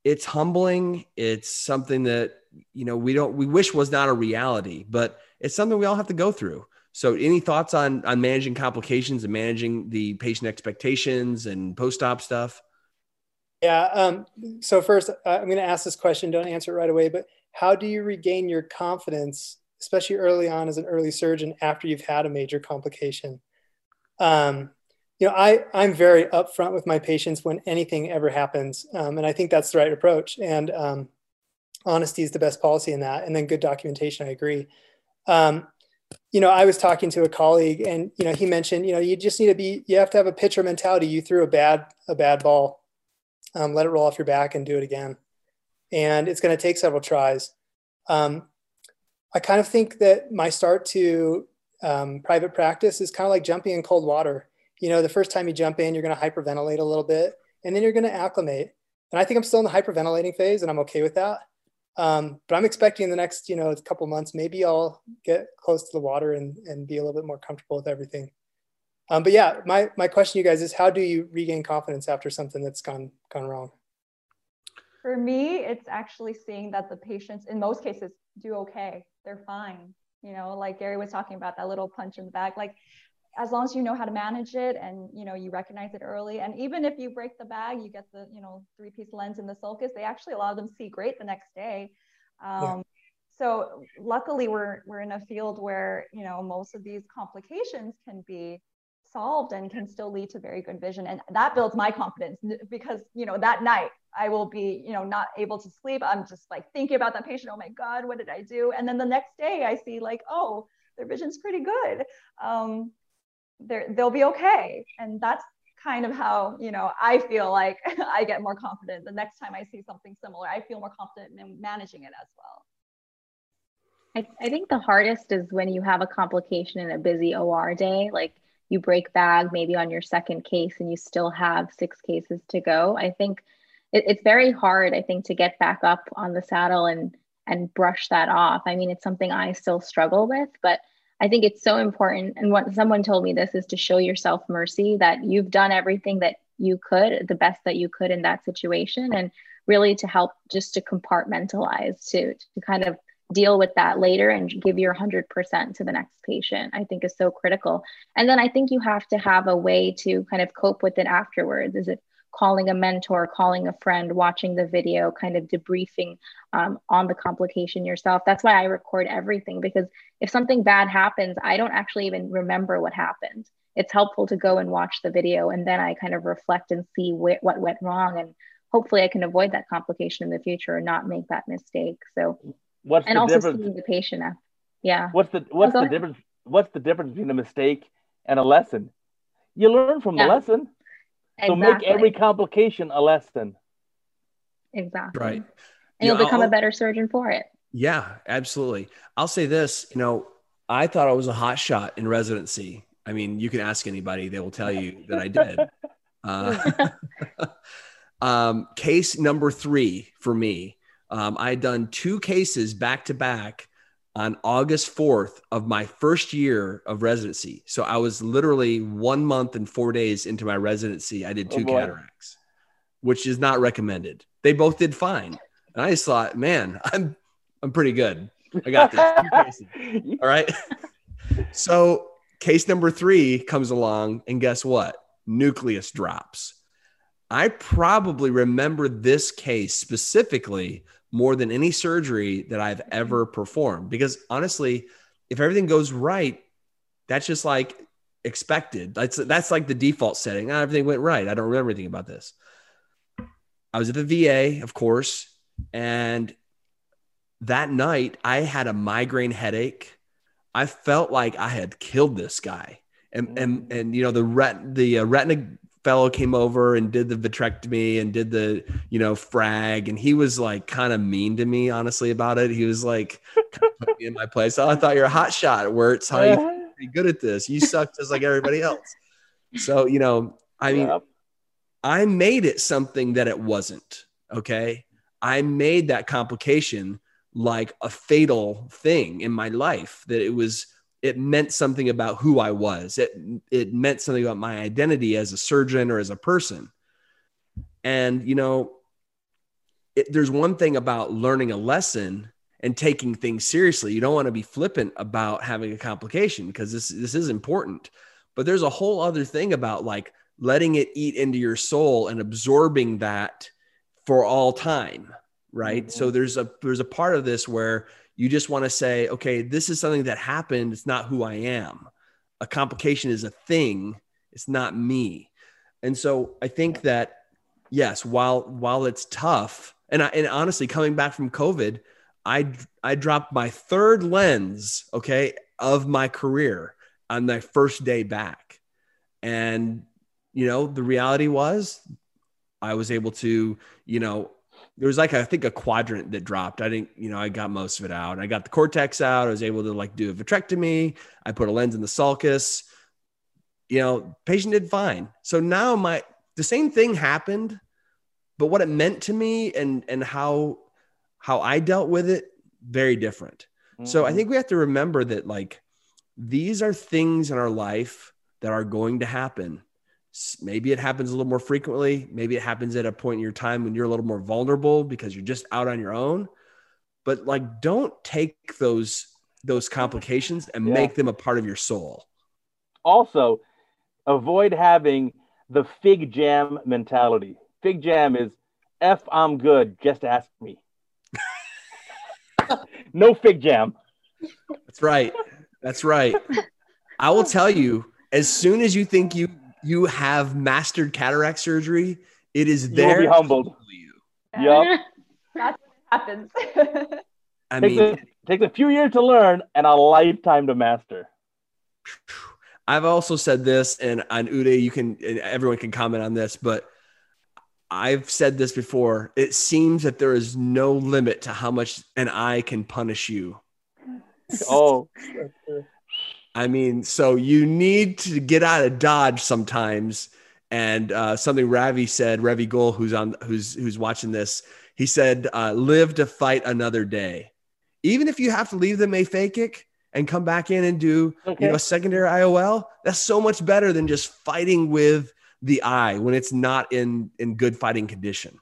it's humbling. It's something that you know we don't we wish was not a reality, but it's something we all have to go through. So, any thoughts on on managing complications and managing the patient expectations and post op stuff? Yeah. Um, so first, uh, I'm going to ask this question. Don't answer it right away. But how do you regain your confidence, especially early on as an early surgeon, after you've had a major complication? Um, you know, I I'm very upfront with my patients when anything ever happens, um, and I think that's the right approach. And um, honesty is the best policy in that. And then good documentation. I agree. Um, you know, I was talking to a colleague and, you know, he mentioned, you know, you just need to be, you have to have a pitcher mentality. You threw a bad, a bad ball, um, let it roll off your back and do it again. And it's going to take several tries. Um, I kind of think that my start to um, private practice is kind of like jumping in cold water. You know, the first time you jump in, you're going to hyperventilate a little bit and then you're going to acclimate. And I think I'm still in the hyperventilating phase and I'm okay with that. Um, but I'm expecting in the next, you know, couple months, maybe I'll get close to the water and, and be a little bit more comfortable with everything. Um, but yeah, my, my question to you guys is how do you regain confidence after something that's gone, gone wrong? For me, it's actually seeing that the patients in most cases do okay. They're fine. You know, like Gary was talking about that little punch in the back, like as long as you know how to manage it and you know you recognize it early and even if you break the bag you get the you know three piece lens in the sulcus they actually a lot of them see great the next day um, yeah. so luckily we're we're in a field where you know most of these complications can be solved and can still lead to very good vision and that builds my confidence because you know that night i will be you know not able to sleep i'm just like thinking about that patient oh my god what did i do and then the next day i see like oh their vision's pretty good um, they'll be okay. And that's kind of how, you know, I feel like *laughs* I get more confident the next time I see something similar. I feel more confident in managing it as well. I, I think the hardest is when you have a complication in a busy OR day, like you break bag maybe on your second case and you still have six cases to go. I think it, it's very hard, I think, to get back up on the saddle and and brush that off. I mean, it's something I still struggle with, but I think it's so important. And what someone told me this is to show yourself mercy that you've done everything that you could, the best that you could in that situation, and really to help just to compartmentalize, to, to kind of deal with that later and give your 100% to the next patient, I think is so critical. And then I think you have to have a way to kind of cope with it afterwards. Is it calling a mentor, calling a friend, watching the video, kind of debriefing um, on the complication yourself. That's why I record everything because if something bad happens, I don't actually even remember what happened. It's helpful to go and watch the video and then I kind of reflect and see wh- what went wrong and hopefully I can avoid that complication in the future and not make that mistake. So, what's and also difference? seeing the patient. Yeah. What's the what's oh, the ahead. difference? What's the difference between a mistake and a lesson? You learn from yeah. the lesson. So make every complication a lesson. Exactly. Right. And you will become I'll, a better surgeon for it. Yeah, absolutely. I'll say this, you know, I thought I was a hot shot in residency. I mean, you can ask anybody, they will tell you that I did. *laughs* Uh, *laughs* um, case number three for me, um, I had done two cases back to back on August 4th of my first year of residency. So I was literally one month and four days into my residency. I did oh, two oh cataracts, which is not recommended. They both did fine. And I just thought, man, *laughs* I'm I'm pretty good. I got this. *laughs* All right. so case number three comes along, and guess what? Nucleus drops. I probably remember this case specifically more than any surgery that I've ever performed. Because honestly, if everything goes right, that's just like expected. That's that's like the default setting. Not everything went right. I don't remember anything about this. I was at the VA, of course, and that night I had a migraine headache. I felt like I had killed this guy. And, and, mm. and, you know, the ret, the uh, retina fellow came over and did the vitrectomy and did the, you know, frag. And he was like kind of mean to me, honestly, about it. He was like, put me in my place. Oh, I thought you're a hot shot. Where it's how you *laughs* pretty good at this. You suck just like everybody else. So, you know, I mean, yep. I made it something that it wasn't. Okay. I made that complication like a fatal thing in my life that it was it meant something about who I was. It it meant something about my identity as a surgeon or as a person. And you know, it, there's one thing about learning a lesson and taking things seriously. You don't want to be flippant about having a complication because this this is important. But there's a whole other thing about like letting it eat into your soul and absorbing that for all time, right? Mm-hmm. So there's a there's a part of this where you just want to say, okay, this is something that happened. It's not who I am. A complication is a thing. It's not me. And so I think that yes, while while it's tough, and I, and honestly, coming back from COVID, I I dropped my third lens, okay, of my career on my first day back, and you know the reality was, I was able to you know there was like I think a quadrant that dropped. I didn't, you know, I got most of it out. I got the cortex out. I was able to like do a vitrectomy. I put a lens in the sulcus. You know, patient did fine. So now my the same thing happened, but what it meant to me and and how how I dealt with it very different. Mm-hmm. So I mm-hmm. think we have to remember that like these are things in our life that are going to happen Maybe it happens a little more frequently. Maybe it happens at a point in your time when you're a little more vulnerable because you're just out on your own. But like, don't take those those complications and yeah. make them a part of your soul. Also, avoid having the fig jam mentality. Fig jam is F I'm good, just ask me. *laughs* no fig jam. That's right. That's right. I will tell you, as soon as you think you you have mastered cataract surgery, it is there. You'll be humbled. You. Yep. *laughs* That's what happens. *laughs* I takes mean, a, takes a few years to learn and a lifetime to master. I've also said this, and on Uday, you can, everyone can comment on this, but I've said this before. It seems that there is no limit to how much an eye can punish you. Oh, *laughs* I mean, so you need to get out of Dodge sometimes. And uh, something Ravi said, Ravi Goel, who's on, who's who's watching this, he said, uh, "Live to fight another day." Even if you have to leave the aphakic and come back in and do okay. you know a secondary IOL, that's so much better than just fighting with the eye when it's not in in good fighting condition.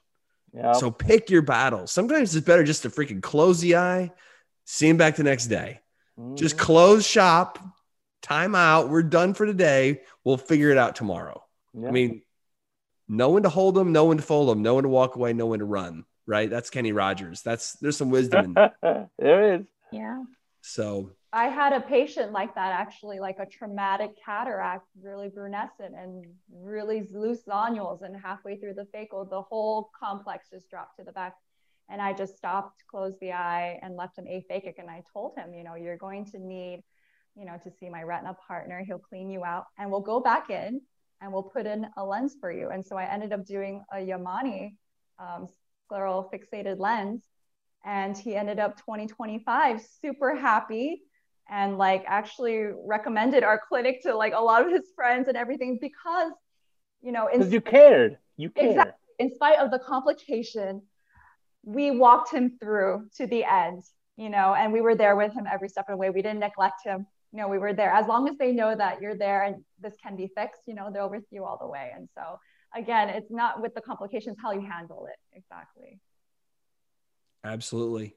Yep. So pick your battles. Sometimes it's better just to freaking close the eye, see him back the next day. Just close shop, time out. We're done for today. We'll figure it out tomorrow. Yeah. I mean, no one to hold them, no one to fold them, no one to walk away, no one to run. Right? That's Kenny Rogers. That's there's some wisdom in there. *laughs* there is. Yeah. So I had a patient like that actually, like a traumatic cataract, really brunescent and really loose zonules. And halfway through the phaco, the whole complex just dropped to the back. And I just stopped, closed the eye, and left him aphakic. And I told him, you know, you're going to need you know, to see my retina partner. He'll clean you out and we'll go back in and we'll put in a lens for you. And so I ended up doing a Yamane um, scleral fixated lens. And he ended up 2025 super happy and like actually recommended our clinic to like a lot of his friends and everything because, you know, because you cared. You cared. Exactly. In spite of the complication, we walked him through to the end, you know, and we were there with him every step of the way. We didn't neglect him you know, we were there. As long as they know that you're there and this can be fixed, you know, they're with you all the way. And so again, it's not with the complications, how you handle it. Exactly. Absolutely.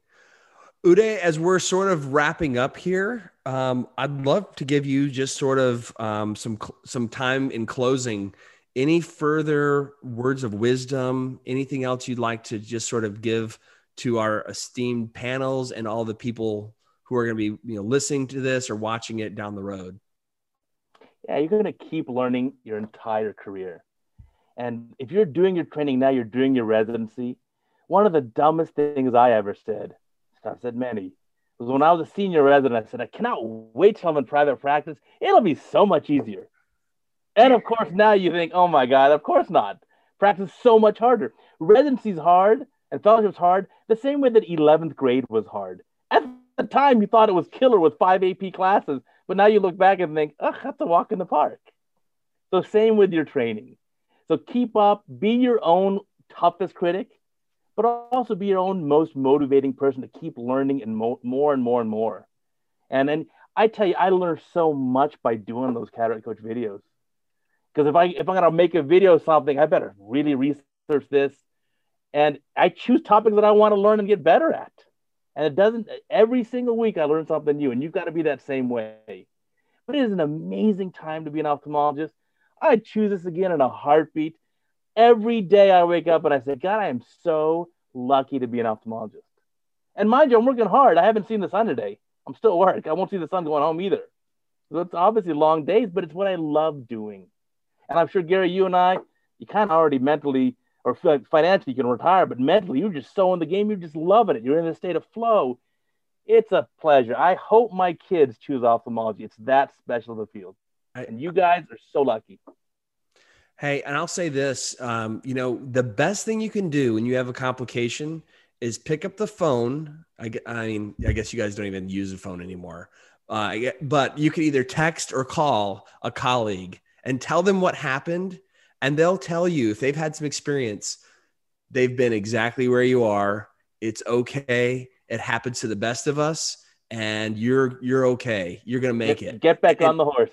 Uday, as we're sort of wrapping up here, um, I'd love to give you just sort of um, some some time in closing. Any further words of wisdom? Anything else you'd like to just sort of give to our esteemed panels and all the people who are going to be you know listening to this or watching it down the road? Yeah, you're going to keep learning your entire career. And if you're doing your training now, you're doing your residency. One of the dumbest things I ever said I've said many. Because when I was a senior resident, I said, I cannot wait till I'm in private practice. It'll be so much easier. And of course, now you think, oh my God, of course not. Practice is so much harder. Residency's hard and fellowship's hard, the same way that 11th grade was hard. The time, you thought it was killer with five AP classes, but now you look back and think, oh, that's a walk in the park. So, same with your training. So, keep up, be your own toughest critic, but also be your own most motivating person to keep learning and mo- more and more and more. And then I tell you, I learned so much by doing those cataract coach videos. Because if I if I'm gonna make a video something, I better really research this, and I choose topics that I want to learn and get better at. And it doesn't every single week I learn something new, and you've got to be that same way. But it is an amazing time to be an ophthalmologist. I choose this again in a heartbeat. Every day I wake up and I say, God, I am so lucky to be an ophthalmologist. And mind you, I'm working hard. I haven't seen the sun today. I'm still at work. I won't see the sun going home either. So it's obviously long days, but it's what I love doing. And I'm sure, Gary, you and I, you kind of already mentally or financially you can retire, but mentally you're just so in the game, you're just loving it. You're in a state of flow. It's a pleasure. I hope my kids choose ophthalmology. It's that special of a field. And you guys are so lucky. Hey, and I'll say this um, you know, the best thing you can do when you have a complication is pick up the phone. I, I mean, I guess you guys don't even use a phone anymore. Uh, but you can either text or call a colleague and tell them what happened and they'll tell you if they've had some experience they've been exactly where you are. It's okay. It happens to the best of us and you're you're okay. You're gonna make get, it. get back and, on the horse.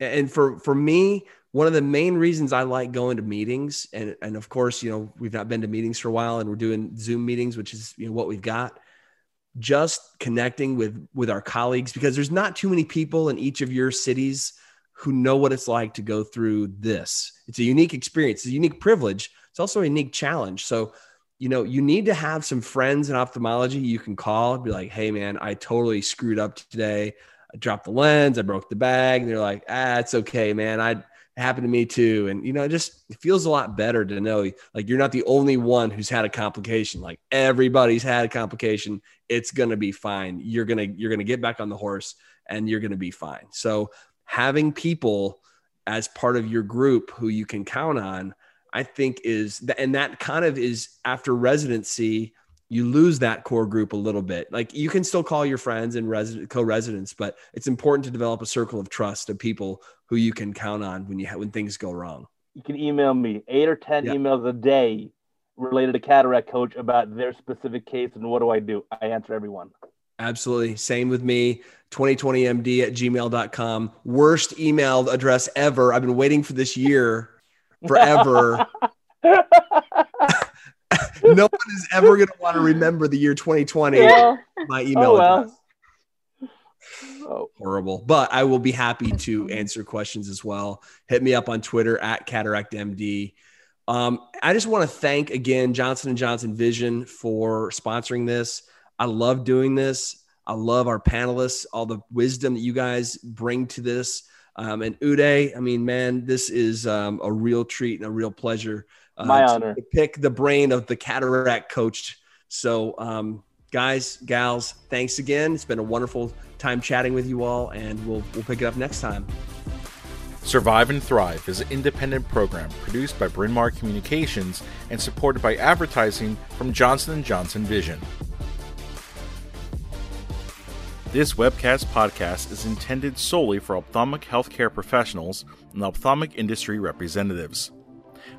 and for for me one of the main reasons i like going to meetings and and of course you know we've not been to meetings for a while and we're doing zoom meetings which is you know what we've got. Just connecting with with our colleagues because there's not too many people in each of your cities who know what it's like to go through this. It's a unique experience, it's a unique privilege. It's also a unique challenge. So, you know, you need to have some friends in ophthalmology you can call and be like, hey, man, I totally screwed up today. I dropped the lens, I broke the bag. And they're like, ah, it's okay, man. I happened to me too. And, you know, it just it feels a lot better to know like you're not the only one who's had a complication. Like everybody's had a complication. It's going to be fine. You're going to, you're going to get back on the horse and you're going to be fine. So having people as part of your group who you can count on, I think is and that kind of is after residency, you lose that core group a little bit. Like you can still call your friends and resident co-residents, but it's important to develop a circle of trust of people who you can count on when you ha- when things go wrong. You can email me eight or ten yeah. emails a day related to cataract coach about their specific case and what do I do. I answer everyone. Absolutely. Same with me. 2020md at gmail.com. Worst email address ever. I've been waiting for this year forever. *laughs* no one is ever going to want to remember the year 2020. Yeah. My email oh, well. address. Oh. Horrible. But I will be happy to answer questions as well. Hit me up on Twitter at cataractmd. Um, I just want to thank again Johnson and Johnson Vision for sponsoring this. I love doing this. I love our panelists, all the wisdom that you guys bring to this. Um, and Uday, I mean, man, this is um, a real treat and a real pleasure. Uh, My honor. To pick the brain of the cataract coach. So, um, guys, gals, thanks again. It's been a wonderful time chatting with you all, and we'll we'll pick it up next time. Survive and Thrive is an independent program produced by Bryn Mawr Communications and supported by advertising from Johnson & Johnson Vision. This webcast podcast is intended solely for ophthalmic healthcare professionals and ophthalmic industry representatives.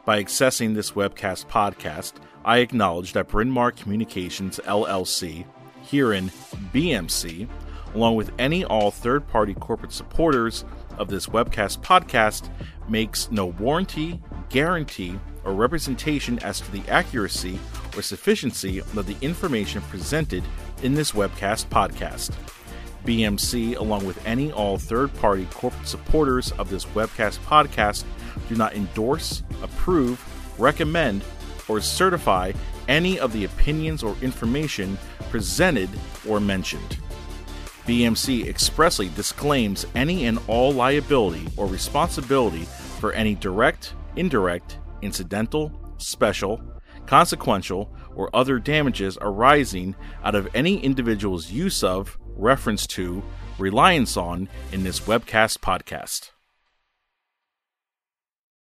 By accessing this webcast podcast, I acknowledge that Bryn Mawr Communications LLC, herein BMC, along with any all third party corporate supporters of this webcast podcast, makes no warranty, guarantee, or representation as to the accuracy or sufficiency of the information presented in this webcast podcast. BMC, along with any all third party corporate supporters of this webcast podcast, do not endorse, approve, recommend, or certify any of the opinions or information presented or mentioned. BMC expressly disclaims any and all liability or responsibility for any direct, indirect, incidental, special, consequential, or other damages arising out of any individual's use of, reference to, reliance on in this webcast podcast.